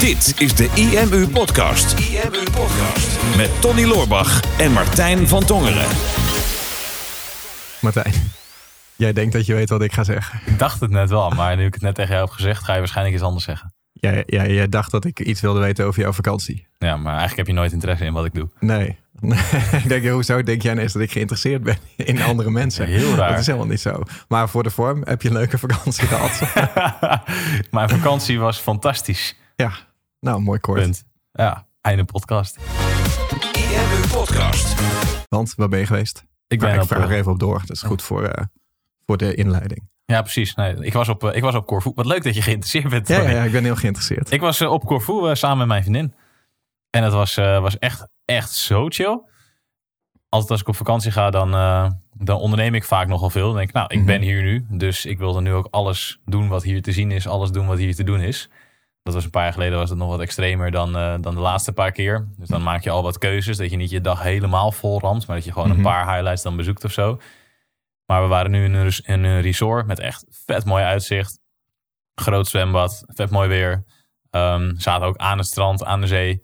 Dit is de IMU Podcast. IMU Podcast. Met Tony Loorbach en Martijn van Tongeren. Martijn, jij denkt dat je weet wat ik ga zeggen. Ik dacht het net wel, maar nu ik het net tegen jou heb gezegd, ga je waarschijnlijk iets anders zeggen. Jij, jij, jij dacht dat ik iets wilde weten over jouw vakantie. Ja, maar eigenlijk heb je nooit interesse in wat ik doe. Nee. ik denk, hoezo denk jij ineens dat ik geïnteresseerd ben in andere mensen? Heel raar. Dat is helemaal niet zo. Maar voor de vorm heb je een leuke vakantie gehad. Mijn vakantie was fantastisch. ja, nou, mooi kort. Punt. Ja, einde podcast. IMU Podcast. Want, waar ben je geweest? Ik ben ik op, vraag er eh, even op door. Dat is goed voor, eh, voor de inleiding. Ja, precies. Nee, ik, was op, eh, ik was op Corfu. Wat leuk dat je geïnteresseerd bent. Ja, ja, ik ben heel geïnteresseerd. Ik was op Corfu samen met mijn vriendin. En het was, was echt, echt zo chill. Altijd als ik op vakantie ga, dan, eh, dan onderneem ik vaak nogal veel. Dan denk ik, nou, ik Mhm. ben hier nu. Dus ik wilde nu ook alles doen wat hier te zien is. Alles doen wat hier te doen is. Dat was een paar jaar geleden was het nog wat extremer dan, eh, dan de laatste paar keer. Dus dan maak je al wat keuzes. Dat je niet je dag helemaal vol ramt. Maar dat je gewoon Mhm. een paar highlights dan bezoekt of zo. Maar we waren nu in een, in een resort met echt vet mooi uitzicht. Groot zwembad, vet mooi weer. Ehm zaten ook aan het strand, aan de zee.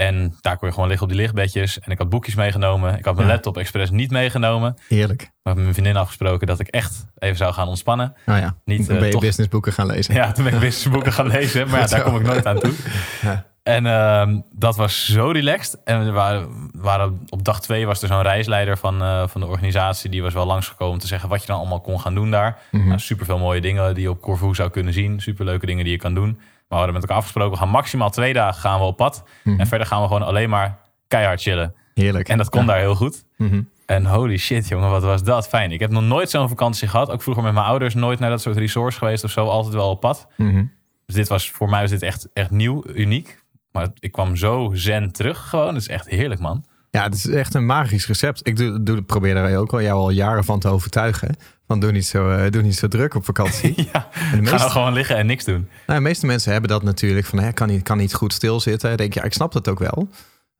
En daar kon je gewoon liggen op die lichtbedjes. En ik had boekjes meegenomen. Ik had mijn Ja. laptop expres niet meegenomen. Heerlijk. Maar met mijn vriendin afgesproken dat ik echt even zou gaan ontspannen. Nou ja, Niet, dan eh, ben je toch- businessboeken gaan lezen. Ja, toen ben ik businessboeken gaan lezen. Maar ja, daar kom ik nooit aan toe. Ja. En ehm, dat was zo relaxed. En we waren, waren op dag twee was er zo'n reisleider van, eh, van de organisatie. Die was wel langsgekomen om te zeggen wat je dan allemaal kon gaan doen daar. Mhm. Nou, super veel mooie dingen die je op Corfu zou kunnen zien. Super leuke dingen die je kan doen. Maar we hadden met elkaar afgesproken, we gaan maximaal twee dagen gaan we op pad. Mhm. En verder gaan we gewoon alleen maar keihard chillen. Heerlijk. En dat kon Ja. daar heel goed. Mhm. En holy shit, jongen, wat was dat fijn. Ik heb nog nooit zo'n vakantie gehad. Ook vroeger met mijn ouders nooit naar dat soort resorts geweest of zo. Altijd wel op pad. Mhm. Dus dit was voor mij was dit echt, echt nieuw, uniek. Maar ik kwam zo zen terug gewoon. Het is echt heerlijk, man. Ja, het is echt een magisch recept. Ik doe, doe, probeer daar ook al jou al jaren van te overtuigen. Van doe niet zo, eh, doe niet zo druk op vakantie. Ja, En meeste, nou gewoon liggen en niks doen. nou, de meeste mensen hebben dat natuurlijk van, hè, kan, niet, kan niet goed stilzitten. Ik denk, ja, ik snap dat ook wel.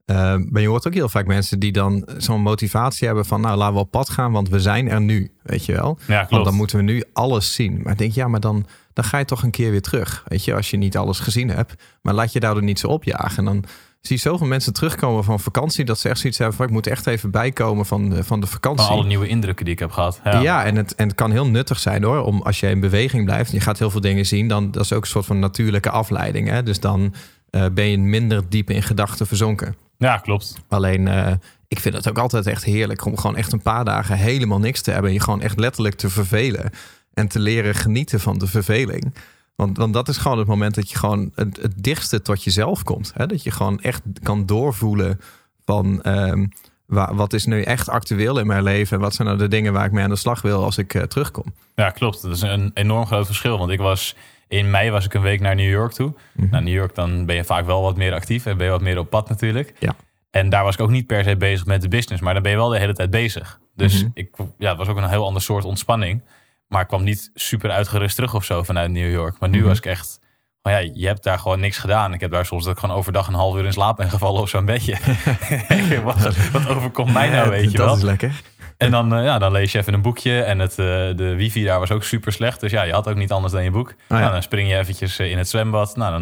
Eh, maar je hoort ook heel vaak mensen die dan zo'n motivatie hebben van, nou, laten we op pad gaan, want we zijn er nu, weet je wel. Ja, Want klopt. dan moeten we nu alles zien. Maar ik denk, ja, maar dan, dan ga je toch een keer weer terug. Weet je, als je niet alles gezien hebt. Maar laat je daardoor niet zo opjagen. En dan zie zoveel mensen terugkomen van vakantie... dat ze echt zoiets hebben van... ik moet echt even bijkomen van de, van de vakantie. Van alle nieuwe indrukken die ik heb gehad. Ja, Ja, en, het, en het kan heel nuttig zijn hoor. Om als je in beweging blijft en je gaat heel veel dingen zien, dan dat is ook een soort van natuurlijke afleiding. Hè? Dus dan eh, ben je minder diep in gedachten verzonken. ja klopt. Alleen, eh, ik vind het ook altijd echt heerlijk om gewoon echt een paar dagen helemaal niks te hebben. En je gewoon echt letterlijk te vervelen. En te leren genieten van de verveling. Want, want dat is gewoon het moment dat je gewoon het, het dichtste tot jezelf komt. Hè? Dat je gewoon echt kan doorvoelen van ehm, wa- wat is nu echt actueel in mijn leven. En wat zijn nou de dingen waar ik mee aan de slag wil als ik eh, terugkom. Ja, klopt. Dat is een enorm groot verschil. Want ik was... In mei was ik een week naar New York toe. Nou, New York, dan ben je vaak wel wat meer actief. En ben je wat meer op pad natuurlijk. Ja. En daar was ik ook niet per se bezig met de business. Maar dan ben je wel de hele tijd bezig. Dus Mhm. ik, ja, het was ook een heel ander soort ontspanning. Maar ik kwam niet super uitgerust terug of zo vanuit New York. Maar nu Mhm. was ik echt... Oh ja, je hebt daar gewoon niks gedaan. Ik heb daar soms dat ik gewoon overdag een half uur in slaap ben gevallen op zo'n bedje. wat, wat overkomt mij nou, weet je dat wel? is lekker. En dan, eh, ja, dan lees je even een boekje. En het, eh, de wifi daar was ook super slecht. Dus ja, je had ook niet anders dan je boek. Oh ja. nou, dan spring je eventjes eh, in het zwembad. Nou,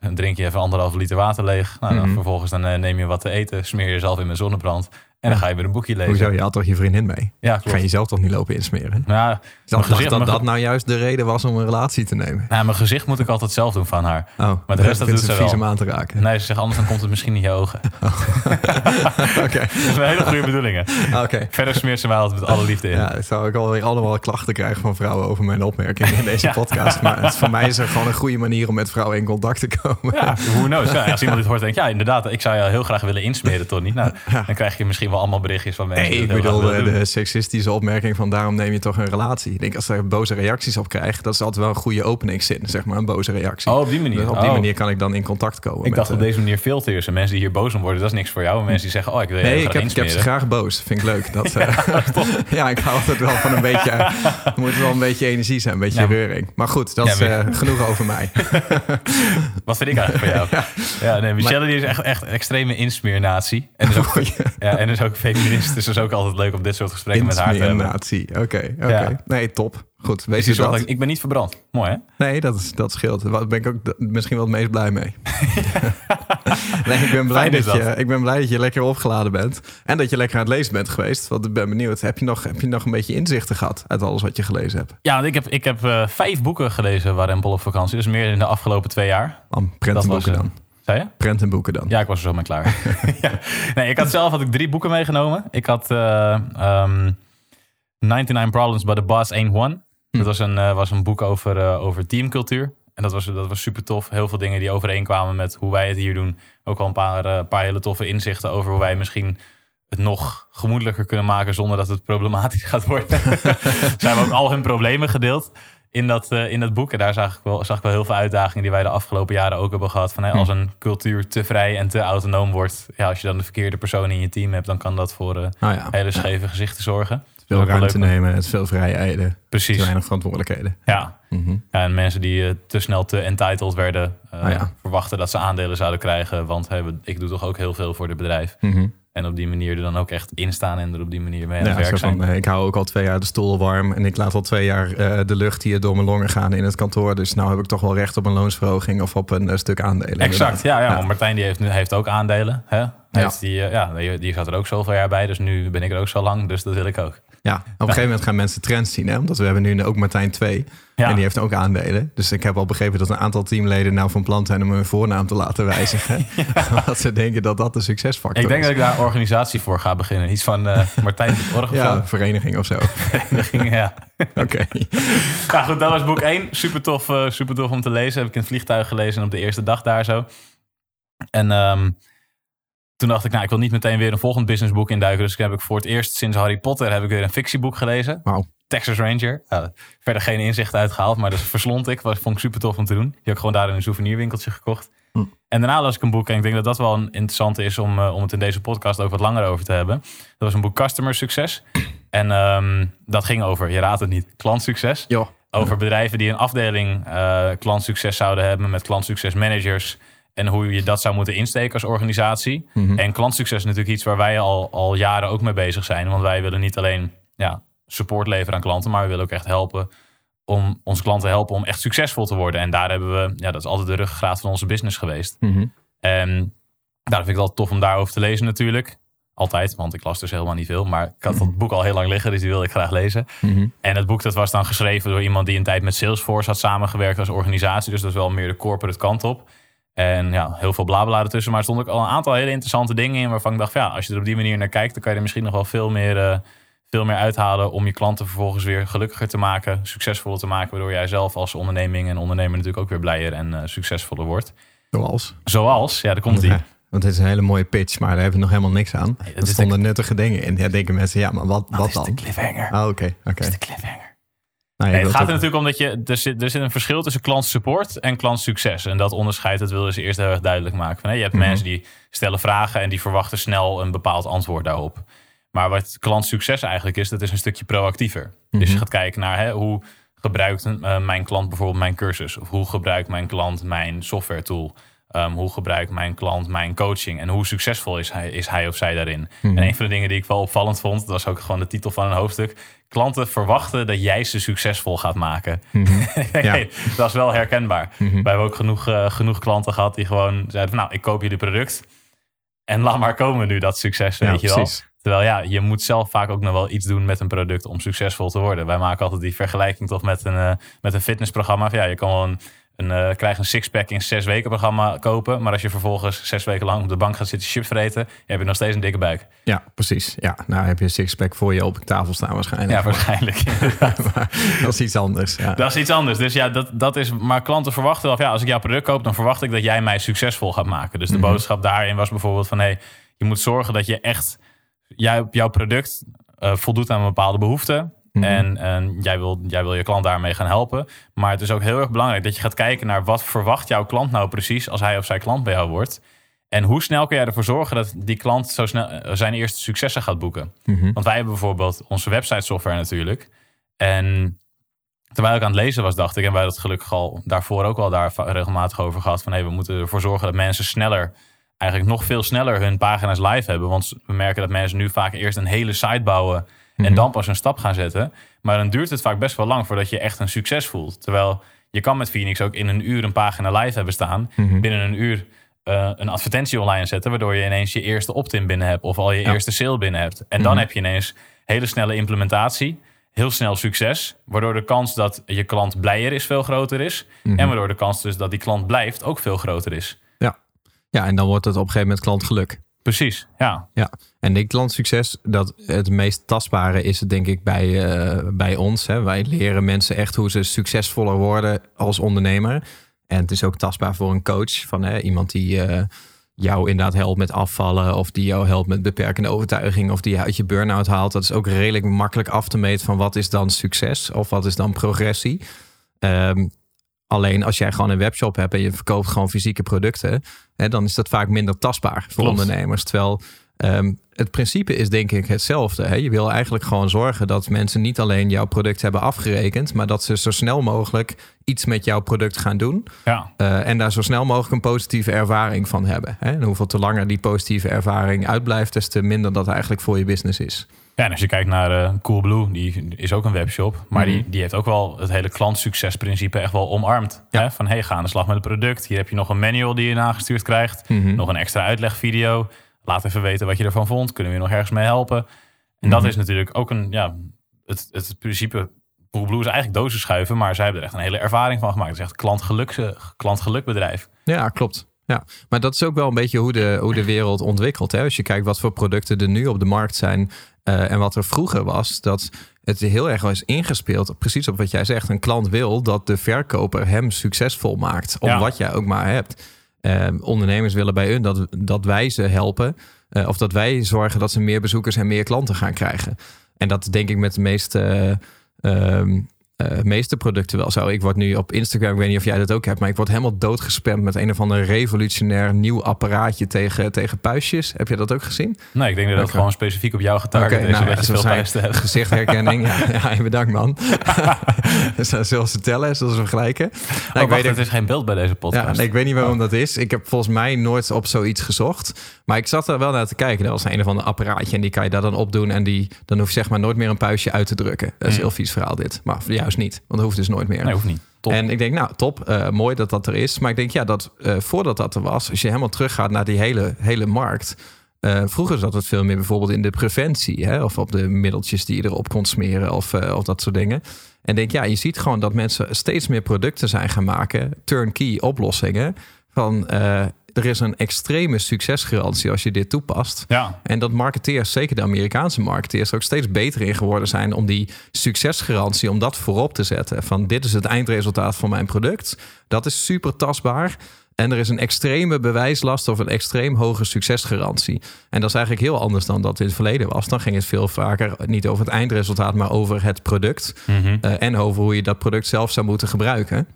dan, drink je even anderhalve liter water leeg. Nou, dan Mhm. vervolgens dan, neem je wat te eten. Smeer je jezelf in mijn zonnebrand. En dan ga je weer een boekje lezen. Hoezo? Je had toch je vriendin mee? Ja, Ga klopt. je jezelf toch niet lopen insmeren? Nou, ja, Ik mijn dacht gezicht, dat dat nou juist de reden was om een relatie te nemen. nou, mijn gezicht moet ik altijd zelf doen van haar. Oh, Maar de rest, dat doet ze vies om aan te raken. Nee, ze zegt anders dan komt het misschien in je ogen. Oké, Dat zijn hele goede bedoelingen. oké. Verder smeert ze mij altijd met alle liefde in. Ja, ik zou ik alweer allemaal klachten krijgen van vrouwen over mijn opmerkingen in deze Ja. podcast. Maar het, voor mij is het gewoon een goede manier om met vrouwen in contact te komen. Ja, who knows. Ja, als iemand dit hoort, denk ik, ja, inderdaad, ik zou je heel graag willen insmeren, Tony. Nou, Ja. dan krijg je misschien wel allemaal berichtjes van mensen. Nee, die ik bedoel graag de, seksistische opmerking van daarom neem je toch een relatie. Ik denk als er boze reacties op krijg, dat is altijd wel een goede openingszin, zeg maar, een boze reactie. Oh, op die manier. Dus op die Oh. manier kan ik dan in contact komen. Ik met, dacht op eh, deze manier filter je ze. Mensen die hier boos om worden, dat is niks voor jou. En mensen die zeggen, oh, ik wil je Nee, ik heb, ik heb ze graag boos. Vind ik leuk. Dat, eh, ja, ik hou altijd wel van een beetje... Er moet wel een beetje energie zijn, een beetje Ja. reuring. Maar goed, dat Ja, is eh, genoeg over mij. Wat vind ik eigenlijk van jou? ja. nee, Michelle die is echt, echt een extreme insmeernatie. En is ook, ja, en is is ook feminist. Dus het is ook altijd leuk om dit soort gesprekken met haar te hebben. Oké, oké. Ja. Nee, top. Goed, weet Dus je dat? ik, ben niet verbrand. Mooi hè? Nee, dat, is, dat scheelt. Daar ben ik ook misschien wel het meest blij mee. nee, ik ben, blij dat je, ik ben blij dat je lekker opgeladen bent. En dat je lekker aan het lezen bent geweest. Want ik ben benieuwd, heb je nog, heb je nog een beetje inzichten gehad uit alles wat je gelezen hebt? Ja, ik heb, ik heb eh, vijf boeken gelezen waar Rempel op vakantie is. Meer in de afgelopen twee jaar. Am, prentenboeken was, dan. Zei je? Prentenboeken dan. Ja, ik was er zo mee klaar. ja. Nee, ik had zelf had ik drie boeken meegenomen. Ik had eh, ehm, 99 Problems by the Boss Ain't One. Dat was een, eh, was een boek over, eh, over teamcultuur. En dat was, dat was super tof. Heel veel dingen die overeenkkwamen met hoe wij het hier doen. Ook al een paar, eh, paar hele toffe inzichten over hoe wij misschien het nog gemoedelijker kunnen maken zonder dat het problematisch gaat worden. Ze hebben ook al hun problemen gedeeld in dat, eh, in dat boek. En daar zag ik, wel, zag ik wel heel veel uitdagingen die wij de afgelopen jaren ook hebben gehad. Van, als een cultuur te vrij en te autonoom wordt. Ja, als je dan de verkeerde persoon in je team hebt, dan kan dat voor eh, Nou ja, hele scheve gezichten zorgen. veel ruimte nemen, het veel vrijheden, te Precies. weinig verantwoordelijkheden. Ja. Mhm. ja, en mensen die eh, te snel te entitled werden, ja. verwachten dat ze aandelen zouden krijgen. Want we- ik doe toch ook heel veel voor het bedrijf. Mhm. En op die manier er dan ook echt in staan en er op die manier mee aan het werk zijn. van, ik hou ook al twee jaar de stoel warm en ik laat al twee jaar eh, de lucht hier door mijn longen gaan in het kantoor. Dus nou heb ik toch wel recht op een loonsverhoging of op een eh, stuk aandelen. Exact, ja, Ja. want Martijn die heeft, nu, heeft ook aandelen. Hè? Die, eh, ja, die, die zat er ook zoveel jaar bij, dus nu ben ik er ook zo lang, dus dat wil ik ook. Ja, op een gegeven moment gaan mensen trends zien. Hè? Omdat we hebben nu ook Martijn 2. Ja. En die heeft ook aandelen. Dus ik heb al begrepen dat een aantal teamleden nou van plan zijn om hun voornaam te laten wijzigen. Omdat ze denken dat dat de succesfactor Ik denk is. dat ik daar een organisatie voor ga beginnen. Iets van eh Martijn Org of Ja, zo. vereniging of zo. ja. Oké. ja, goed, dat was boek 1. Super tof, eh, super tof om te lezen. Heb ik in het vliegtuig gelezen op de eerste dag daar zo. En ehm, toen dacht ik, nou, ik wil niet meteen weer een volgend businessboek induiken. Dus heb ik voor het eerst sinds Harry Potter heb ik weer een fictieboek gelezen. Wauw. Texas Ranger. Verder geen inzicht uitgehaald, maar dat verslond ik. Was, vond ik super tof om te doen. Die heb ik gewoon daar in een souvenirwinkeltje gekocht. Hm. En daarna las ik een boek en ik denk dat dat wel een interessante is om, eh, om het in deze podcast ook wat langer over te hebben. Dat was een boek Customer Success. En ehm, dat ging over, je raadt het niet, klantsucces. Over bedrijven die een afdeling eh klantsucces zouden hebben met klantsuccesmanagers. En hoe je dat zou moeten insteken als organisatie. Mhm. En klantsucces is natuurlijk iets waar wij al, al jaren ook mee bezig zijn. Want wij willen niet alleen ja, support leveren aan klanten, maar we willen ook echt helpen om onze klanten te helpen om echt succesvol te worden. En daar hebben we, ja, dat is altijd de ruggengraat van onze business geweest. Mhm. En daar vind ik het wel tof om daarover te lezen natuurlijk. Altijd, want ik las dus helemaal niet veel. Maar ik had dat boek al heel lang liggen, dus die wilde ik graag lezen. Mhm. En het boek dat was dan geschreven door iemand die een tijd met Salesforce had samengewerkt als organisatie. Dus dat is wel meer de corporate kant op. En ja, heel veel blabla ertussen. Maar er stonden ook al een aantal hele interessante dingen in waarvan ik dacht, ja, als je er op die manier naar kijkt, dan kan je er misschien nog wel veel meer, eh, veel meer uithalen om je klanten vervolgens weer gelukkiger te maken, succesvoller te maken, waardoor jij zelf als onderneming en ondernemer natuurlijk ook weer blijer en eh, succesvoller wordt. Zoals. Zoals, ja, daar komt. Ja, want het is een hele mooie pitch, maar daar hebben we nog helemaal niks aan. dat er stonden nuttige dingen in. Ja, denken mensen, ja, maar wat, wat, is de cliffhanger. Ah, oké, oké. Dat is de cliffhanger. Nou, Nee, het gaat er natuurlijk om dat je. Er zit, er zit een verschil tussen klantsupport en klantsucces. En dat onderscheid dat willen ze eerst heel erg duidelijk maken. Van, hè, je hebt Mhm. mensen die stellen vragen en die verwachten snel een bepaald antwoord daarop. Maar wat klantsucces eigenlijk is, dat is een stukje proactiever. Dus je Mhm. gaat kijken naar hè, hoe gebruikt eh, mijn klant bijvoorbeeld mijn cursus? Of hoe gebruikt mijn klant mijn software tool? Ehm, hoe gebruikt mijn klant mijn coaching? En hoe succesvol is hij, is hij of zij daarin? Mhm. En een van de dingen die ik wel opvallend vond, dat was ook gewoon de titel van een hoofdstuk. Klanten verwachten dat jij ze succesvol gaat maken. Mhm. Ja. Dat is wel herkenbaar. Mhm. Wij hebben ook genoeg, eh, genoeg klanten gehad die gewoon zeiden van, nou, ik koop jullie product. En laat maar komen nu dat succes, Ja, weet je wel. precies. Terwijl ja, je moet zelf vaak ook nog wel iets doen met een product om succesvol te worden. Wij maken altijd die vergelijking toch met een, eh, met een fitnessprogramma. Van, ja, je kan wel een, een, eh, krijg een sixpack in zes weken programma kopen. Maar als je vervolgens zes weken lang op de bank gaat zitten chips vreten, heb je nog steeds een dikke buik. Ja, precies. Ja, nou heb je een sixpack voor je op tafel staan waarschijnlijk. Ja, waarschijnlijk. Maar dat is iets anders. Ja. Dat is iets anders. Dus ja, dat, dat is. Maar klanten verwachten wel. Ja, als ik jouw product koop, dan verwacht ik dat jij mij succesvol gaat maken. Dus de Mhm. boodschap daarin was bijvoorbeeld van: hey, je moet zorgen dat je echt jij, jouw product eh, voldoet aan een bepaalde behoefte. Mhm. En, en jij, wil, jij wil je klant daarmee gaan helpen. Maar het is ook heel erg belangrijk dat je gaat kijken naar wat verwacht jouw klant nou precies als hij of zij klant bij jou wordt. En hoe snel kun jij ervoor zorgen dat die klant zo snel eh, zijn eerste successen gaat boeken? Mhm. Want wij hebben bijvoorbeeld onze website software natuurlijk. En terwijl ik aan het lezen was, dacht ik, en wij dat gelukkig al daarvoor ook wel daar regelmatig over gehad, van hey, we moeten ervoor zorgen dat mensen sneller eigenlijk nog veel sneller hun pagina's live hebben. Want we merken dat mensen nu vaak eerst een hele site bouwen en Mhm. dan pas een stap gaan zetten. Maar dan duurt het vaak best wel lang voordat je echt een succes voelt. Terwijl je kan met Phoenix ook in een uur een pagina live hebben staan. Mhm. Binnen een uur eh, een advertentie online zetten, waardoor je ineens je eerste opt-in binnen hebt of al je Ja. eerste sale binnen hebt. En dan Mhm. heb je ineens hele snelle implementatie, heel snel succes, waardoor de kans dat je klant blijer is veel groter is. En waardoor de kans dus dat die klant blijft ook veel groter is. Ja, en dan wordt het op een gegeven moment klantgeluk. Precies, ja. Ja, en ik klantsucces, dat het meest tastbare is denk ik bij, eh, bij ons. Hè. Wij leren mensen echt hoe ze succesvoller worden als ondernemer. En het is ook tastbaar voor een coach. Van hè, iemand die eh, jou inderdaad helpt met afvallen. Of die jou helpt met beperkende overtuiging. Of die je uit je burn-out haalt. Dat is ook redelijk makkelijk af te meten van wat is dan succes. Of wat is dan progressie. Ehm, alleen als jij gewoon een webshop hebt en je verkoopt gewoon fysieke producten. Hè, dan is dat vaak minder tastbaar voor Klopt. ondernemers. Terwijl ehm, het principe is denk ik hetzelfde. Hè? Je wil eigenlijk gewoon zorgen dat mensen niet alleen jouw product hebben afgerekend, maar dat ze zo snel mogelijk iets met jouw product gaan doen. ja. eh, en daar zo snel mogelijk een positieve ervaring van hebben. Hè? En hoeveel te langer die positieve ervaring uitblijft, des te minder dat eigenlijk voor je business is. Ja, en als je kijkt naar eh, Coolblue, die is ook een webshop. Maar die, Mhm. die heeft ook wel het hele klantsuccesprincipe echt wel omarmd. Ja. Hè? Van hey, ga aan de slag met het product. Hier heb je nog een manual die je nagestuurd krijgt. Mhm. Nog een extra uitlegvideo. Laat even weten wat je ervan vond. Kunnen we je nog ergens mee helpen? En dat Mhm. is natuurlijk ook een, ja, het, het principe. Coolblue is eigenlijk dozen schuiven, maar zij hebben er echt een hele ervaring van gemaakt. Het is echt klantgeluk, klantgelukbedrijf. Ja, klopt. Ja, maar dat is ook wel een beetje hoe de, hoe de wereld ontwikkelt. Hè? Als je kijkt wat voor producten er nu op de markt zijn eh, en wat er vroeger was, dat het heel erg is ingespeeld, precies op wat jij zegt. Een klant wil dat de verkoper hem succesvol maakt, om Ja. wat jij ook maar hebt. Eh, ondernemers willen bij hun dat, dat wij ze helpen, eh, of dat wij zorgen dat ze meer bezoekers en meer klanten gaan krijgen. En dat denk ik met de meeste ehm, eh, meeste producten wel zo. Ik word nu op Instagram, ik weet niet of jij dat ook hebt, maar ik word helemaal doodgespamd met een of ander revolutionair nieuw apparaatje tegen, tegen puistjes. Heb je dat ook gezien? Nee, ik denk dat Oké. gewoon specifiek op jou getarget is, nou, je dat veel hebt. Gezichtherkenning. ja, ja, bedankt man. Zullen ze tellen? Zullen ze vergelijken? Nou, Oh, ik wacht, weet het is geen beeld bij deze podcast. ja, nee, ik weet niet waarom dat is. Ik heb volgens mij nooit op zoiets gezocht. Maar ik zat er wel naar te kijken. Dat was een of ander apparaatje. En die kan je daar dan opdoen. En die, dan hoef je zeg maar nooit meer een puistje uit te drukken. Dat is Hmm. heel vies verhaal dit. Maar juist niet. Want dat hoeft dus nooit meer. Nee, hoeft niet. Top. En ik denk, nou, top, eh, mooi dat dat er is. Maar ik denk, ja, dat eh, voordat dat er was, als je helemaal teruggaat naar die hele, hele markt. eh, vroeger zat het veel meer bijvoorbeeld in de preventie, hè, of op de middeltjes die je erop kon smeren, of, of dat soort dingen. En denk, ja, je ziet gewoon dat mensen steeds meer producten zijn gaan maken, turnkey oplossingen. Van er is een extreme succesgarantie als je dit toepast. ja, En dat marketeers, zeker de Amerikaanse marketeers, er ook steeds beter in geworden zijn om die succesgarantie, om dat voorop te zetten. Van dit is het eindresultaat van mijn product. Dat is super tastbaar. En er is een extreme bewijslast of een extreem hoge succesgarantie. En dat is eigenlijk heel anders dan dat in het verleden was. Dan ging het veel vaker niet over het eindresultaat, maar over het product. Mhm. eh, en over hoe je dat product zelf zou moeten gebruiken.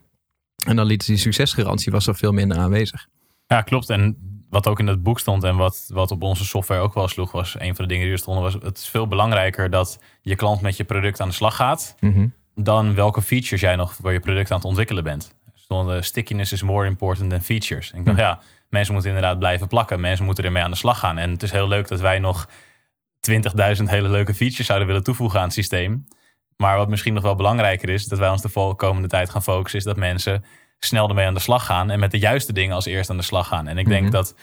En dan liet die succesgarantie was er veel minder aanwezig. Ja, klopt. En wat ook in het boek stond en wat, wat op onze software ook wel sloeg, was een van de dingen die er stonden, was het is veel belangrijker dat je klant met je product aan de slag gaat, Mhm. dan welke features jij nog voor je product aan het ontwikkelen bent. Er stond stickiness is more important than features. En ik dacht, ja, mensen moeten inderdaad blijven plakken. Mensen moeten ermee aan de slag gaan. En het is heel leuk dat wij nog 20.000 hele leuke features zouden willen toevoegen aan het systeem. Maar wat misschien nog wel belangrijker is, dat wij ons de komende tijd gaan focussen, is dat mensen snel ermee aan de slag gaan en met de juiste dingen als eerst aan de slag gaan. En ik denk Mhm. dat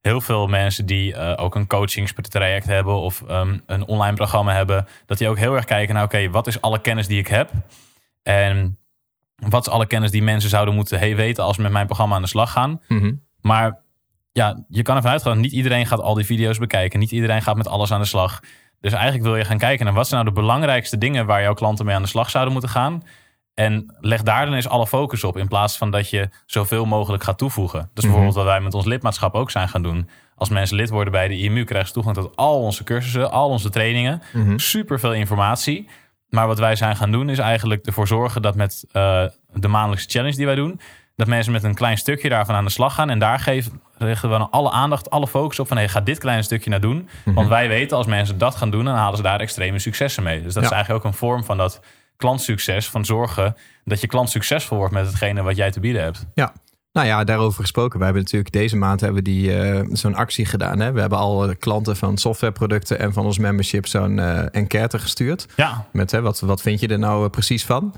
heel veel mensen die eh, ook een coachingstraject hebben of ehm, een online programma hebben, dat die ook heel erg kijken naar, oké, wat is alle kennis die ik heb? En wat is alle kennis die mensen zouden moeten he- weten als ze met mijn programma aan de slag gaan? Mhm. Maar ja, je kan ervan uitgaan, niet iedereen gaat al die video's bekijken. Niet iedereen gaat met alles aan de slag. Dus eigenlijk wil je gaan kijken naar wat zijn nou de belangrijkste dingen waar jouw klanten mee aan de slag zouden moeten gaan. En leg daar dan eens alle focus op. In plaats van dat je zoveel mogelijk gaat toevoegen. Dat is Mhm. bijvoorbeeld wat wij met ons lidmaatschap ook zijn gaan doen. Als mensen lid worden bij de IMU, krijgen ze toegang tot al onze cursussen, al onze trainingen. Mhm. Super veel informatie. Maar wat wij zijn gaan doen, is eigenlijk ervoor zorgen dat met eh, de maandelijkse challenge die wij doen, dat mensen met een klein stukje daarvan aan de slag gaan. En daar geven, richten we dan alle aandacht, alle focus op van hey, ga dit kleine stukje nou doen. Mhm. Want wij weten als mensen dat gaan doen, dan halen ze daar extreme successen mee. Dus dat is eigenlijk ook een vorm van dat klantsucces, van zorgen dat je klant succesvol wordt met hetgene wat jij te bieden hebt. Ja, Nou ja, daarover gesproken. We hebben natuurlijk deze maand hebben we die eh, zo'n actie gedaan. Hè? We hebben al klanten van softwareproducten en van ons membership zo'n uh, enquête gestuurd. Ja. Met hè, wat, wat vind je er nou precies van?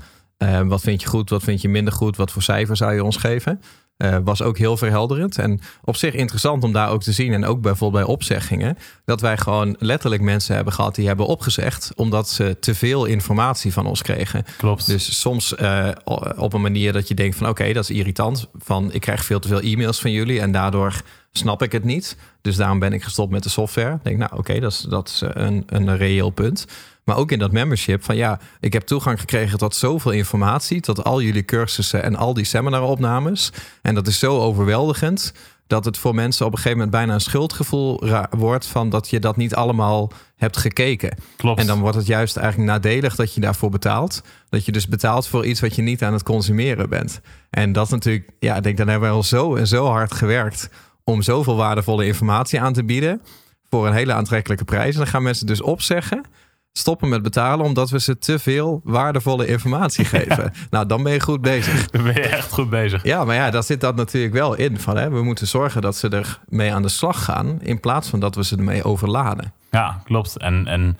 wat vind je goed, wat vind je minder goed? Wat voor cijfer zou je ons geven? Uh, was ook heel verhelderend. En op zich interessant om daar ook te zien. En ook bijvoorbeeld bij opzeggingen. Dat wij gewoon letterlijk mensen hebben gehad die hebben opgezegd. Omdat ze te veel informatie van ons kregen. Klopt. Dus soms uh, op een manier dat je denkt van oké, dat is irritant. Van ik krijg veel te veel e-mails van jullie. En daardoor snap ik het niet. Dus daarom ben ik gestopt met de software. Denk nou oké, dat, is, dat is een, een reëel punt. Maar ook in dat membership van ja, ik heb toegang gekregen tot zoveel informatie, tot al jullie cursussen en al die seminaropnames. En dat is zo overweldigend dat het voor mensen op een gegeven moment bijna een schuldgevoel wordt van dat je dat niet allemaal hebt gekeken. Klopt. En dan wordt het juist eigenlijk nadelig dat je daarvoor betaalt. Dat je dus betaalt voor iets wat je niet aan het consumeren bent. En dat natuurlijk, ja, ik denk dan hebben we al zo en zo hard gewerkt om zoveel waardevolle informatie aan te bieden voor een hele aantrekkelijke prijs. En dan gaan mensen dus opzeggen stoppen met betalen omdat we ze te veel waardevolle informatie geven. Nou, dan ben je goed bezig. Dan ben je echt goed bezig. Ja, maar ja, daar zit dat natuurlijk wel in. Van, hè, we moeten zorgen dat ze ermee aan de slag gaan in plaats van dat we ze ermee overladen. Ja, klopt. En, en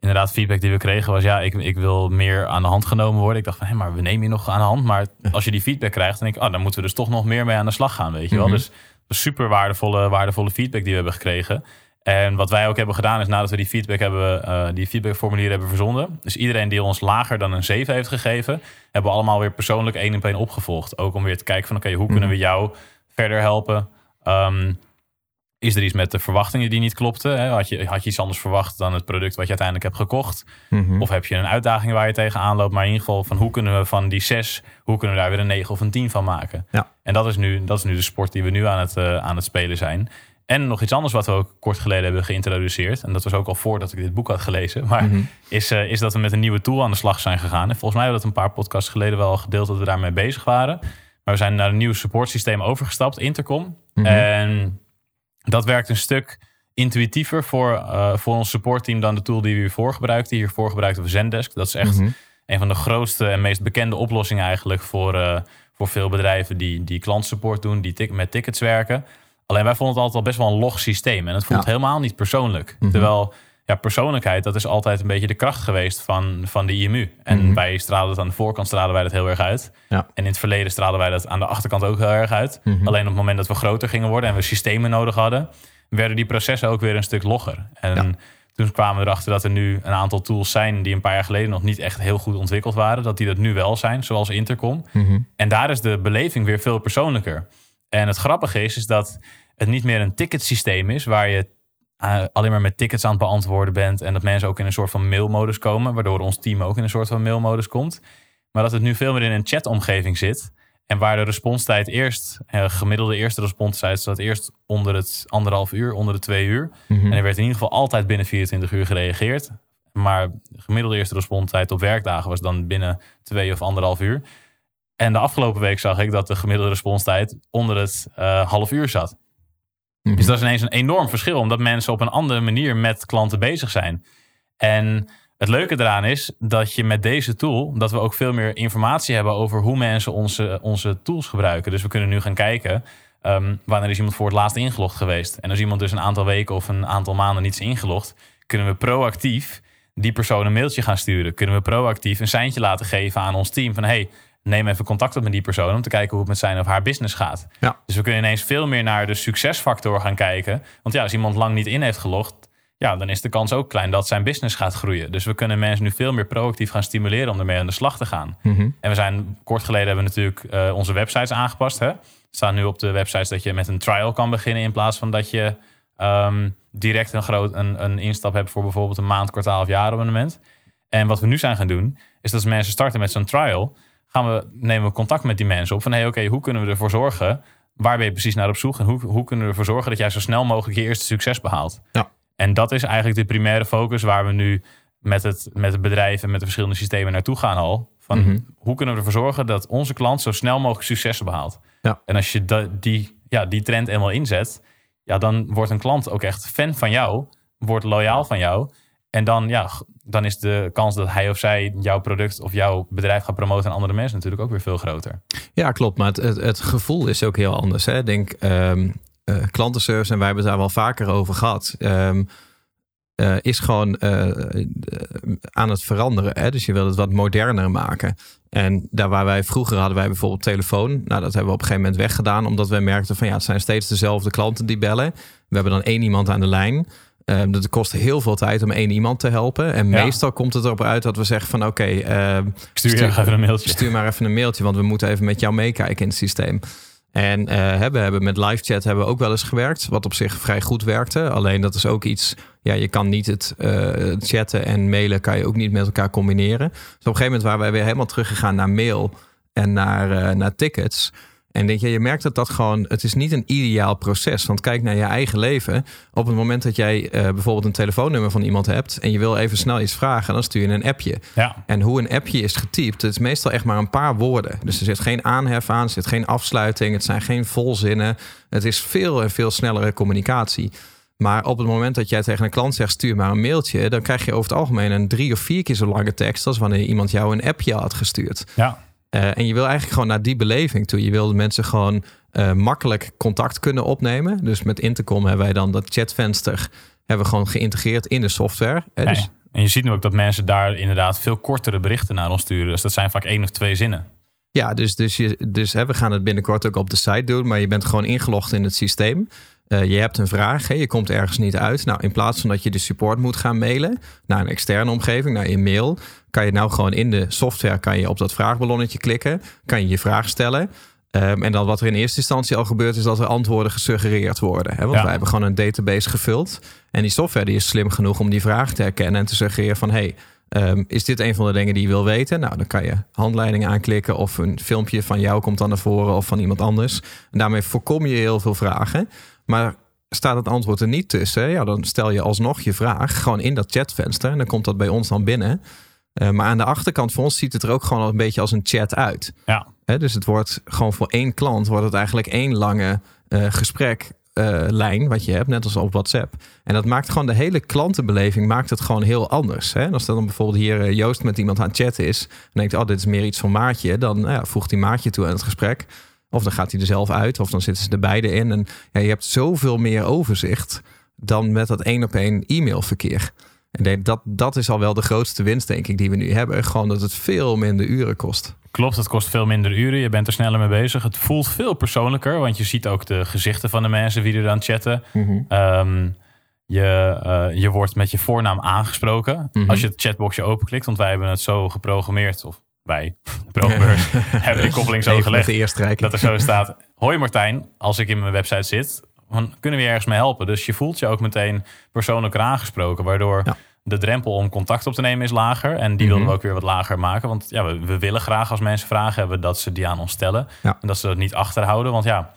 inderdaad, feedback die we kregen was ja, ik, ik wil meer aan de hand genomen worden. Ik dacht van, hé, maar we nemen je nog aan de hand. Maar als je die feedback krijgt, dan denk ik, oh, dan moeten we dus toch nog meer mee aan de slag gaan, weet je wel. Mhm. Dus super waardevolle, waardevolle feedback die we hebben gekregen. En wat wij ook hebben gedaan is nadat we die feedback hebben, uh, die feedbackformulier hebben verzonden. Dus iedereen die ons lager dan een 7 heeft gegeven, hebben we allemaal weer persoonlijk één op één opgevolgd. Ook om weer te kijken van oké, hoe kunnen we mhm. jou verder helpen? Um, is er iets met de verwachtingen die niet klopten? Hè? Had, je, had je iets anders verwacht dan het product wat je uiteindelijk hebt gekocht? Mhm. Of heb je een uitdaging waar je tegenaan loopt? Maar in ieder geval van hoe kunnen we van die 6, hoe kunnen we daar weer een 9 of een 10 van maken? Ja. En dat is, nu, dat is nu de sport die we nu aan het, uh, aan het spelen zijn. En nog iets anders wat we ook kort geleden hebben geïntroduceerd. En dat was ook al voordat ik dit boek had gelezen. Maar mhm. is, uh, is dat we met een nieuwe tool aan de slag zijn gegaan. En volgens mij hebben we dat een paar podcasts geleden wel gedeeld dat we daarmee bezig waren. Maar we zijn naar een nieuw supportsysteem overgestapt, Intercom. Mhm. En dat werkt een stuk intuïtiever voor, uh, voor ons supportteam dan de tool die we hiervoor gebruikten. Hiervoor gebruikten we Zendesk. Dat is echt mhm. een van de grootste en meest bekende oplossingen eigenlijk voor, uh, voor veel bedrijven die, die klantsupport doen, die met tickets werken. Alleen wij vonden het altijd al best wel een log systeem. En het voelt helemaal niet persoonlijk. Mhm. Terwijl ja, persoonlijkheid, dat is altijd een beetje de kracht geweest van, van de IMU. En mhm. wij stralen het aan de voorkant, stralen wij dat heel erg uit. Ja. En in het verleden stralen wij dat aan de achterkant ook heel erg uit. Mhm. Alleen op het moment dat we groter gingen worden en we systemen nodig hadden, werden die processen ook weer een stuk logger. En toen kwamen we erachter dat er nu een aantal tools zijn die een paar jaar geleden nog niet echt heel goed ontwikkeld waren. Dat die dat nu wel zijn, zoals Intercom. En daar is de beleving weer veel persoonlijker. En het grappige is, is dat het niet meer een ticketsysteem is waar je alleen maar met tickets aan het beantwoorden bent en dat mensen ook in een soort van mailmodus komen, waardoor ons team ook in een soort van mailmodus komt. Maar dat het nu veel meer in een chatomgeving zit. En waar de responstijd eerst, uh, gemiddelde eerste responstijd, zat eerst onder het anderhalf uur, onder de twee uur. Mhm. En er werd in ieder geval altijd binnen 24 uur gereageerd. Maar de gemiddelde eerste responstijd op werkdagen was dan binnen twee of anderhalf uur. En de afgelopen week zag ik dat de gemiddelde responstijd onder het uh, half uur zat. Dus dat is ineens een enorm verschil, omdat mensen op een andere manier met klanten bezig zijn. En het leuke eraan is dat je met deze tool, dat we ook veel meer informatie hebben over hoe mensen onze, onze tools gebruiken. Dus we kunnen nu gaan kijken, um, wanneer is iemand voor het laatst ingelogd geweest? En als iemand dus een aantal weken of een aantal maanden niet is ingelogd, kunnen we proactief die persoon een mailtje gaan sturen. Kunnen we proactief een seintje laten geven aan ons team van hey, neem even contact op met die persoon om te kijken hoe het met zijn of haar business gaat. Ja. Dus we kunnen ineens veel meer naar de succesfactor gaan kijken. Want ja, als iemand lang niet in heeft gelogd, ja, dan is de kans ook klein dat zijn business gaat groeien. Dus we kunnen mensen nu veel meer proactief gaan stimuleren om ermee aan de slag te gaan. Mhm. En we zijn kort geleden hebben we natuurlijk uh, onze websites aangepast. Hè? staan nu op de websites dat je met een trial kan beginnen in plaats van dat je um, direct een, groot, een, een instap hebt voor bijvoorbeeld een maand, kwartaal of jaar abonnement. En wat we nu zijn gaan doen, is dat mensen starten met zo'n trial, gaan we, nemen we contact met die mensen op. Van hey, oké, hoe kunnen we ervoor zorgen? Waar ben je precies naar op zoek? En hoe, hoe kunnen we ervoor zorgen dat jij zo snel mogelijk je eerste succes behaalt? Ja. En dat is eigenlijk de primaire focus waar we nu met het, met het bedrijf en met de verschillende systemen naartoe gaan al. Van Mhm. hoe kunnen we ervoor zorgen dat onze klant zo snel mogelijk successen behaalt? Ja. En als je da- die, ja, die trend eenmaal inzet, ja, dan wordt een klant ook echt fan van jou, wordt loyaal van jou. En dan, ja, dan is de kans dat hij of zij jouw product of jouw bedrijf gaat promoten aan andere mensen natuurlijk ook weer veel groter. Ja, klopt. Maar het, het, gevoel is ook heel anders. Hè? Denk, ehm, eh, klantenservice, en wij hebben het daar wel vaker over gehad, ehm, eh, is gewoon eh, aan het veranderen. Hè? Dus je wil het wat moderner maken. En daar waar wij vroeger hadden wij bijvoorbeeld telefoon. Nou, dat hebben we op een gegeven moment weggedaan. Omdat we merkten van ja, het zijn steeds dezelfde klanten die bellen. We hebben dan één iemand aan de lijn. Um, dat kost heel veel tijd om één iemand te helpen. En Ja. meestal komt het erop uit dat we zeggen van oké, ehm, Ik stuur even een mailtje. Stuur maar even een mailtje, want we moeten even met jou meekijken in het systeem. En eh, hebben, hebben met live chat hebben we ook wel eens gewerkt, wat op zich vrij goed werkte. Alleen dat is ook iets, ja, je kan niet het eh, chatten en mailen kan je ook niet met elkaar combineren. Dus op een gegeven moment waren wij weer helemaal teruggegaan naar mail en naar, eh, naar tickets. En denk je, je merkt dat dat gewoon, het is niet een ideaal proces. Want kijk naar je eigen leven. Op het moment dat jij eh, bijvoorbeeld een telefoonnummer van iemand hebt en je wil even snel iets vragen, dan stuur je een appje. Ja, En hoe een appje is getypt, het is meestal echt maar een paar woorden. Dus er zit geen aanhef aan, er zit geen afsluiting, het zijn geen volzinnen. Het is veel en veel snellere communicatie. Maar op het moment dat jij tegen een klant zegt, stuur maar een mailtje, dan krijg je over het algemeen een drie of vier keer zo lange tekst als wanneer iemand jou een appje had gestuurd. ja. Uh, en je wil eigenlijk gewoon naar die beleving toe. Je wil mensen gewoon uh, makkelijk contact kunnen opnemen. Dus met Intercom hebben wij dan dat chatvenster hebben we gewoon geïntegreerd in de software. Hè? Nee. Dus En je ziet nu ook dat mensen daar inderdaad veel kortere berichten naar ons sturen. Dus dat zijn vaak één of twee zinnen. Ja, dus, dus, je, dus hè, we gaan het binnenkort ook op de site doen. Maar je bent gewoon ingelogd in het systeem. Uh, je hebt een vraag, hè, je komt ergens niet uit. Nou, in plaats van dat je de support moet gaan mailen naar een externe omgeving, naar je mail, kan je nou gewoon in de software kan je op dat vraagballonnetje klikken, kan je je vraag stellen. Um, en dan wat er in eerste instantie al gebeurt, is dat er antwoorden gesuggereerd worden. Hè? Want Ja. wij hebben gewoon een database gevuld. En die software die is slim genoeg om die vraag te herkennen en te suggereren van hey, um, is dit een van de dingen die je wil weten? Nou, dan kan je handleiding aanklikken of een filmpje van jou komt dan naar voren of van iemand anders. En daarmee voorkom je heel veel vragen. Maar staat het antwoord er niet tussen, ja, dan stel je alsnog je vraag gewoon in dat chatvenster. En dan komt dat bij ons dan binnen. Uh, maar aan de achterkant voor ons ziet het er ook gewoon een beetje als een chat uit. Ja. He, dus het wordt gewoon voor één klant wordt het eigenlijk één lange uh, gespreklijn uh, wat je hebt, net als op WhatsApp. En dat maakt gewoon de hele klantenbeleving maakt het gewoon heel anders. Hè? Als dan bijvoorbeeld hier Joost met iemand aan het chatten is, en denkt, oh, dit is meer iets voor Maatje, dan ja, voegt hij Maatje toe aan het gesprek. Of dan gaat hij er zelf uit, of dan zitten ze er beide in. En ja, je hebt zoveel meer overzicht dan met dat één op één e-mailverkeer. En dat, dat is al wel de grootste winst, denk ik, die we nu hebben. Gewoon dat het veel minder uren kost. Klopt, het kost veel minder uren. Je bent er sneller mee bezig. Het voelt veel persoonlijker, want je ziet ook de gezichten van de mensen wie er aan chatten. Mhm. Um, je, uh, je wordt met je voornaam aangesproken Mhm. als je het chatboxje openklikt. Want wij hebben het zo geprogrammeerd, of wij, hebben die koppeling zo gelegd. Dat er zo staat, hoi Martijn, als ik in mijn website zit, dan kunnen we je ergens mee helpen. Dus je voelt je ook meteen persoonlijker aangesproken, waardoor Ja. de drempel om contact op te nemen is lager. En die Mhm. willen we ook weer wat lager maken. Want ja, we, we willen graag als mensen vragen hebben dat ze die aan ons stellen. Ja. En dat ze dat niet achterhouden. Want ja,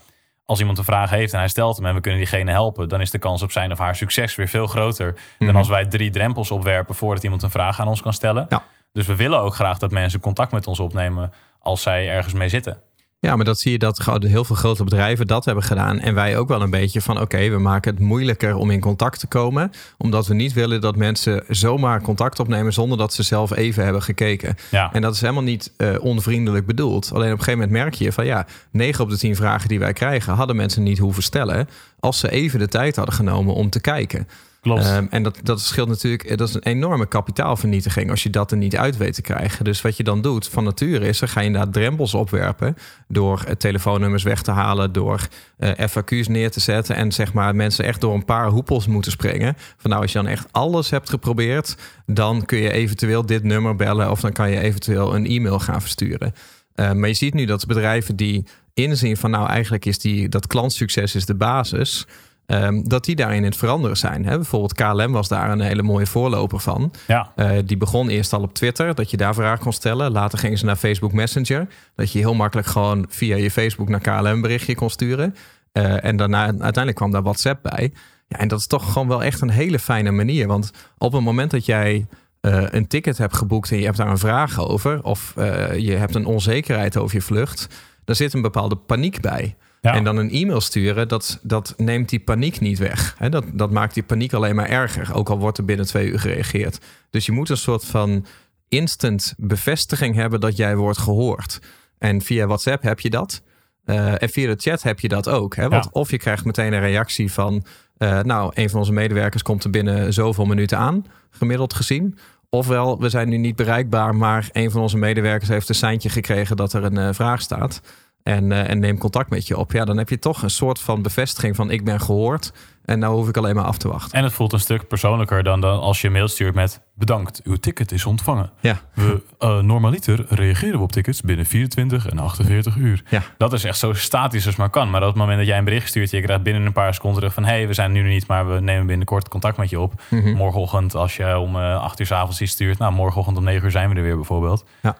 als iemand een vraag heeft en hij stelt hem en we kunnen diegene helpen, dan is de kans op zijn of haar succes weer veel groter dan Mhm. als wij drie drempels opwerpen voordat iemand een vraag aan ons kan stellen. Ja. Dus we willen ook graag dat mensen contact met ons opnemen als zij ergens mee zitten. Ja, maar dat zie je dat heel veel grote bedrijven dat hebben gedaan. En wij ook wel een beetje van oké, we maken het moeilijker om in contact te komen. Omdat we niet willen dat mensen zomaar contact opnemen zonder dat ze zelf even hebben gekeken. Ja, En dat is helemaal niet eh, onvriendelijk bedoeld. Alleen op een gegeven moment merk je van ja, 9 op de 10 vragen die wij krijgen, hadden mensen niet hoeven stellen. Als ze even de tijd hadden genomen om te kijken. Um, en dat, dat scheelt natuurlijk, eh, dat is een enorme kapitaalvernietiging als je dat er niet uit weet te krijgen. Dus wat je dan doet van nature is, dan ga je inderdaad drempels opwerpen door uh, telefoonnummers weg te halen, door uh, FAQ's neer te zetten en zeg maar mensen echt door een paar hoepels moeten springen. Van nou, als je dan echt alles hebt geprobeerd, dan kun je eventueel dit nummer bellen of dan kan je eventueel een e-mail gaan versturen. Uh, maar je ziet nu dat bedrijven die inzien van nou eigenlijk is die, dat klantsucces is de basis. Um, dat die daarin in het veranderen zijn. Hè? Bijvoorbeeld KLM was daar een hele mooie voorloper van. ja, Uh, die begon eerst al op Twitter, dat je daar vragen kon stellen. Later gingen ze naar Facebook Messenger. Dat je heel makkelijk gewoon via je Facebook naar KLM een berichtje kon sturen. Uh, en daarna uiteindelijk kwam daar WhatsApp bij. Ja, en dat is toch gewoon wel echt een hele fijne manier. Want op het moment dat jij uh, een ticket hebt geboekt en je hebt daar een vraag over... of je hebt een onzekerheid over je vlucht... daar zit een bepaalde paniek bij... Ja. En dan een e-mail sturen, dat, dat neemt die paniek niet weg. Dat, dat maakt die paniek alleen maar erger. Ook al wordt er binnen twee uur gereageerd. Dus je moet een soort van instant bevestiging hebben dat jij wordt gehoord. En via WhatsApp heb je dat. Uh, en via de chat heb je dat ook. Hè? Want Ja. of je krijgt meteen een reactie van... eh, nou, een van onze medewerkers komt er binnen zoveel minuten aan, gemiddeld gezien. Ofwel, we zijn nu niet bereikbaar, maar een van onze medewerkers heeft een seintje gekregen dat er een eh, vraag staat. En, eh, en neem contact met je op. Ja, dan heb je toch een soort van bevestiging van ik ben gehoord. En nou hoef ik alleen maar af te wachten. En het voelt een stuk persoonlijker dan, dan als je een mail stuurt met... bedankt, uw ticket is ontvangen. Ja, We, eh, normaliter reageren we op tickets binnen 24 en 48 uur. ja. Dat is echt zo statisch als maar kan. Maar op het moment dat jij een bericht stuurt... je krijgt binnen een paar seconden terug van... hé, hey, we zijn nu niet, maar we nemen binnenkort contact met je op. Mhm. Morgenochtend als je om eh 8 uur s avonds iets stuurt... nou, morgenochtend om 9 uur zijn we er weer bijvoorbeeld. Ja.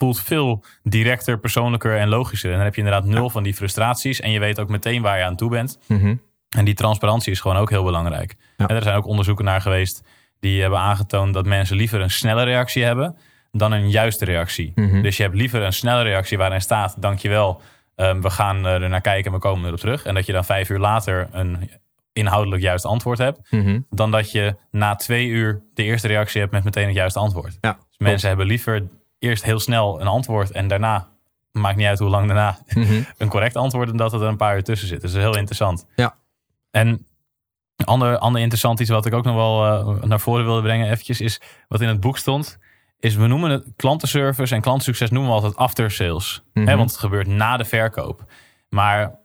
Voelt veel directer, persoonlijker en logischer. En dan heb je inderdaad nul van die frustraties... en je weet ook meteen waar je aan toe bent. Mhm. En die transparantie is gewoon ook heel belangrijk. Ja. En er zijn ook onderzoeken naar geweest die hebben aangetoond dat mensen liever een snelle reactie hebben dan een juiste reactie. Mhm. Dus je hebt liever een snelle reactie waarin staat: dankjewel, um, we gaan eh, er naar kijken en we komen erop terug. En dat je dan vijf uur later een inhoudelijk juist antwoord hebt, Mhm. dan dat je na twee uur de eerste reactie hebt met meteen het juiste antwoord. Ja, Dus mensen hebben liever eerst heel snel een antwoord en daarna, maakt niet uit hoe lang daarna, Mhm. een correct antwoord dan dat er een paar uur tussen zit. Dus dat is heel interessant. Ja. En ander, ander interessant iets wat ik ook nog wel eh, naar voren wilde brengen eventjes is wat in het boek stond. Is we noemen het klantenservice en klantensucces noemen we altijd after sales. Mhm. Hè, want het gebeurt na de verkoop. Maar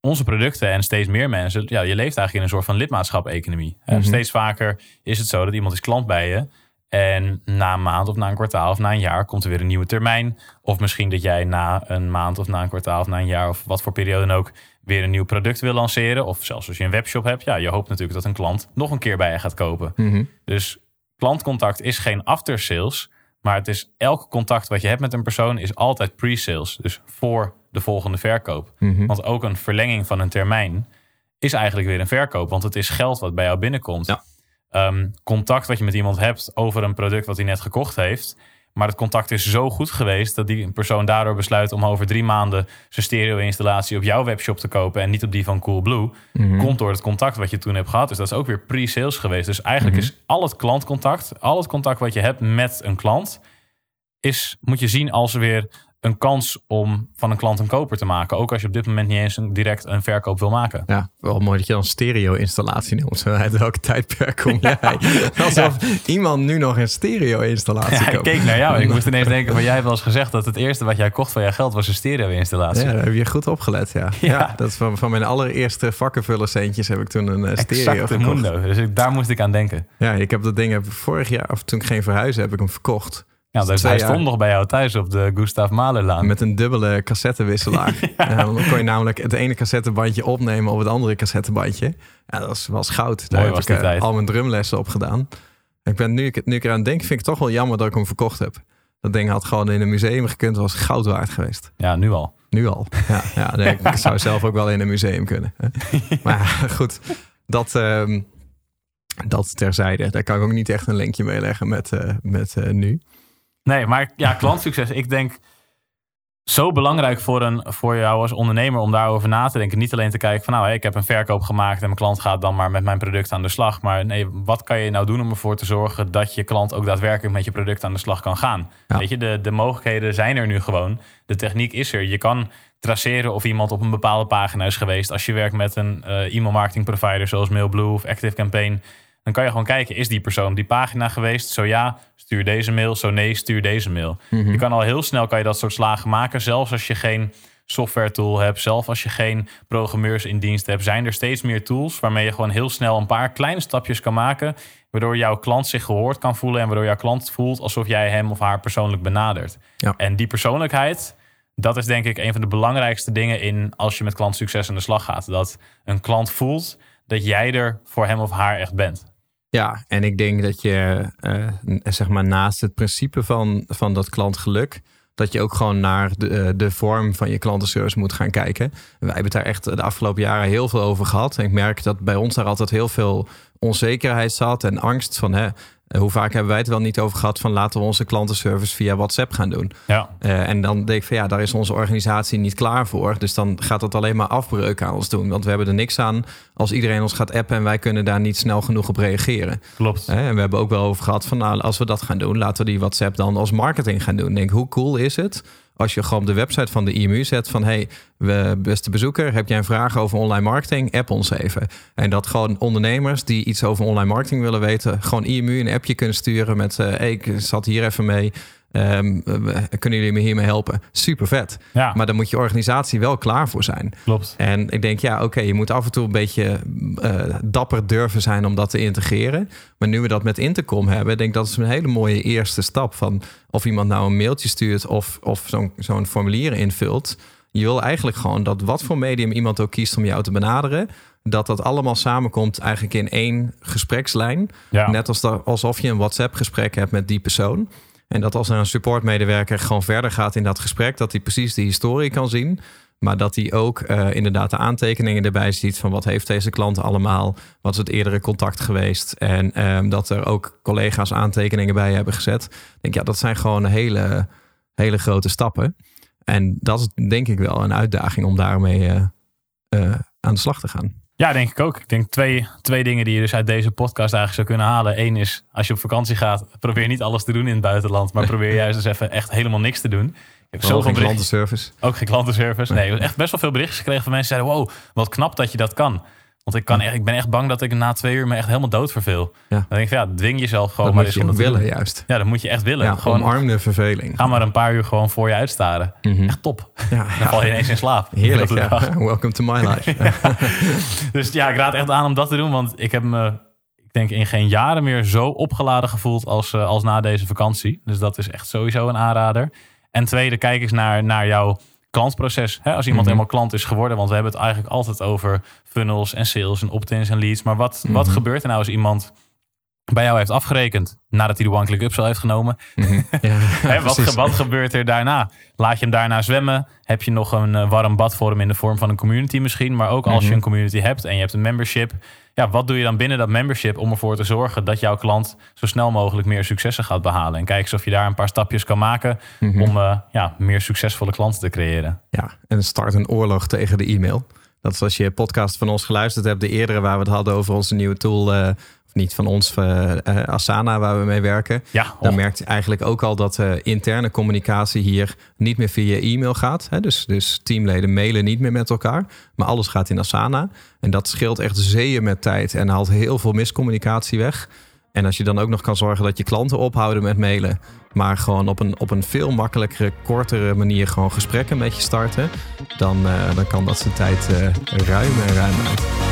onze producten en steeds meer mensen, ja, je leeft eigenlijk in een soort van lidmaatschap-economie. Mhm. Steeds vaker is het zo dat iemand is klant bij je. En na een maand of na een kwartaal of na een jaar komt er weer een nieuwe termijn. Of misschien dat jij na een maand of na een kwartaal of na een jaar of wat voor periode dan ook weer een nieuw product wil lanceren. Of zelfs als je een webshop hebt. Ja, je hoopt natuurlijk dat een klant nog een keer bij je gaat kopen. Mhm. Dus klantcontact is geen after sales. Maar het is elk contact wat je hebt met een persoon is altijd pre-sales. Dus voor de volgende verkoop. Mhm. Want ook een verlenging van een termijn is eigenlijk weer een verkoop. Want het is geld wat bij jou binnenkomt. Ja. Ehm, contact wat je met iemand hebt over een product wat hij net gekocht heeft. Maar het contact is zo goed geweest dat die persoon daardoor besluit om over drie maanden zijn stereo-installatie op jouw webshop te kopen en niet op die van Coolblue. Mhm. Komt door het contact wat je toen hebt gehad. Dus dat is ook weer pre-sales geweest. Dus eigenlijk Mhm. is al het klantcontact, al het contact wat je hebt met een klant, is, moet je zien als weer een kans om van een klant een koper te maken. Ook als je op dit moment niet eens een, direct een verkoop wil maken. Ja, wel mooi dat je dan stereo-installatie noemt. Zo, Uit welke tijdperk kom jij? Alsof iemand nu nog een stereo-installatie Ja, ik keek naar jou en ik moest ineens denken van jij hebt wel eens gezegd dat het eerste wat jij kocht van jouw geld was een stereo-installatie. Ja, daar heb je goed opgelet, ja. ja. Ja. dat van, van mijn allereerste vakkenvullercentjes heb ik toen een eh, stereo Exacte gekocht. mundo. Dus ik, daar moest ik aan denken. Ja, ik heb dat ding heb vorig jaar, of toen ik ging verhuizen, heb ik hem verkocht. Ja, dus hij stond nog bij jou thuis op de Gustav Mahlerlaan. Met een dubbele cassettewisselaar. En dan kon je namelijk het ene cassettebandje opnemen op het andere cassettebandje. Ja, dat was, was goud. Daar Mooi heb was ik eh, tijd. al mijn drumlessen op gedaan. Ik ben, nu, ik, nu ik eraan denk, vind ik het toch wel jammer dat ik hem verkocht heb. Dat ding had gewoon in een museum gekund, was goud waard geweest. Ja, nu al. Nu al. Ja, ja nee, ik zou zelf ook wel in een museum kunnen. Maar goed, dat, ehm, dat terzijde. Daar kan ik ook niet echt een linkje mee leggen met, eh, met eh, nu. Nee, maar ja, klantsucces. Ik denk zo belangrijk voor, een, voor jou als ondernemer om daarover na te denken. Niet alleen te kijken van nou, ik heb een verkoop gemaakt en mijn klant gaat dan maar met mijn product aan de slag. Maar nee, wat kan je nou doen om ervoor te zorgen dat je klant ook daadwerkelijk met je product aan de slag kan gaan? Ja. Weet je, de, de mogelijkheden zijn er nu gewoon. De techniek is er. Je kan traceren of iemand op een bepaalde pagina is geweest. Als je werkt met een eh, e-mail marketing provider zoals Mailblue of ActiveCampaign. Dan kan je gewoon kijken, is die persoon op die pagina geweest? Zo ja, stuur deze mail. Zo nee, stuur deze mail. Je kan al heel snel kan je dat soort slagen maken. Zelfs als je geen software tool hebt. Zelfs als je geen programmeurs in dienst hebt. Zijn er steeds meer tools waarmee je gewoon heel snel een paar kleine stapjes kan maken. Waardoor jouw klant zich gehoord kan voelen. En waardoor jouw klant voelt alsof jij hem of haar persoonlijk benadert. Ja. En die persoonlijkheid, dat is denk ik een van de belangrijkste dingen in als je met klantsucces aan de slag gaat. Dat een klant voelt dat jij er voor hem of haar echt bent. Ja, en ik denk dat je, eh, n- zeg maar, naast het principe van, van dat klantgeluk, dat je ook gewoon naar de, eh, de vorm van je klantenservice moet gaan kijken. Wij hebben daar echt de afgelopen jaren heel veel over gehad. En ik merk dat bij ons daar altijd heel veel onzekerheid zat en angst van, hè, Eh, hoe vaak hebben wij het wel niet over gehad van laten we onze klantenservice via WhatsApp gaan doen. Ja. Eh, en dan denk ik van ja, daar is onze organisatie niet klaar voor. Dus dan gaat dat alleen maar afbreuk aan ons doen. Want we hebben er niks aan als iedereen ons gaat appen en wij kunnen daar niet snel genoeg op reageren. Klopt. Hè, En we hebben ook wel over gehad van nou, als we dat gaan doen, laten we die WhatsApp dan als marketing gaan doen. Denk, hoe cool is het als je gewoon op de website van de IMU zet van hey, beste bezoeker, heb jij een vraag over online marketing? App ons even. En dat gewoon ondernemers die iets over online marketing willen weten, gewoon IMU een appje kunnen sturen met eh, ik zat hier even mee. Ehm, kunnen jullie me hiermee helpen? Super vet. Ja, Maar dan moet je organisatie wel klaar voor zijn. klopt. En ik denk, ja, oké, je moet af en toe een beetje eh, dapper durven zijn om dat te integreren. Maar nu we dat met Intercom hebben, denk ik dat is een hele mooie eerste stap. Van of iemand nou een mailtje stuurt of, of zo'n zo'n formulier invult. Je wil eigenlijk gewoon dat wat voor medium iemand ook kiest om jou te benaderen, dat dat allemaal samenkomt eigenlijk in één gesprekslijn. Ja. Net als dat, alsof je een WhatsApp-gesprek hebt met die persoon. En dat als er een supportmedewerker gewoon verder gaat in dat gesprek, dat hij precies de historie kan zien. Maar dat hij ook eh, inderdaad de aantekeningen erbij ziet van wat heeft deze klant allemaal, wat is het eerdere contact geweest. En ehm, dat er ook collega's aantekeningen bij hebben gezet. Ik denk, ja, dat zijn gewoon hele, hele grote stappen. En dat is denk ik wel een uitdaging om daarmee eh, eh, aan de slag te gaan. Ja, denk ik ook. Ik denk twee, twee dingen die je dus uit deze podcast eigenlijk zou kunnen halen. Eén is, als je op vakantie gaat, probeer niet alles te doen in het buitenland. Maar probeer juist eens even echt helemaal niks te doen. Ik heb Zoveel berichten, klantenservice. ook geen klantenservice. Nee, echt best wel veel berichtjes gekregen van mensen die zeiden, wow, wat knap dat je dat kan. Want ik, kan echt, ik ben echt bang dat ik na twee uur me echt helemaal dood verveel. Ja. Dan denk ik van, ja, dwing jezelf gewoon Dat maar moet je om te willen doen. juist. Ja, dat moet je echt willen. Ja, gewoon, omarm de verveling. ga maar een paar uur gewoon voor je uitstaren. Mhm. Echt top. Ja, Dan val je ineens in slaap. Heerlijk. Welcome to my life. Dus ja, ik raad echt aan om dat te doen. Want ik heb me, ik denk, in geen jaren meer zo opgeladen gevoeld als, eh, als na deze vakantie. Dus dat is echt sowieso een aanrader. En tweede, kijk eens naar, naar jouw klantproces. Hè, als iemand Mhm. helemaal klant is geworden. Want we hebben het eigenlijk altijd over funnels en sales en opt-ins en leads. Maar wat, wat Mhm. gebeurt er nou als iemand bij jou heeft afgerekend nadat hij de one-click upsell heeft genomen? Mhm. Ja, Hè, wat, precies. ge- wat gebeurt er daarna? Laat je hem daarna zwemmen? Heb je nog een eh, warm bad voor hem in de vorm van een community misschien? Maar ook als je Mhm. een community hebt en je hebt een membership. Ja, wat doe je dan binnen dat membership om ervoor te zorgen dat jouw klant zo snel mogelijk meer successen gaat behalen? En kijk eens of je daar een paar stapjes kan maken Mhm. om eh, ja, meer succesvolle klanten te creëren. Ja, en start een oorlog tegen de e-mail. Dat is als je podcast van ons geluisterd hebt, de eerdere waar we het hadden over onze nieuwe tool, eh, niet van ons, eh, Asana, waar we mee werken. Ja, Dan merkt je eigenlijk ook al dat eh, interne communicatie hier niet meer via e-mail gaat. Hè? Dus, dus teamleden mailen niet meer met elkaar, maar alles gaat in Asana. En dat scheelt echt zeeën met tijd en haalt heel veel miscommunicatie weg. En als je dan ook nog kan zorgen dat je klanten ophouden met mailen, maar gewoon op een, op een veel makkelijkere, kortere manier gewoon gesprekken met je starten, dan, dan kan dat zijn tijd ruim en ruim uit.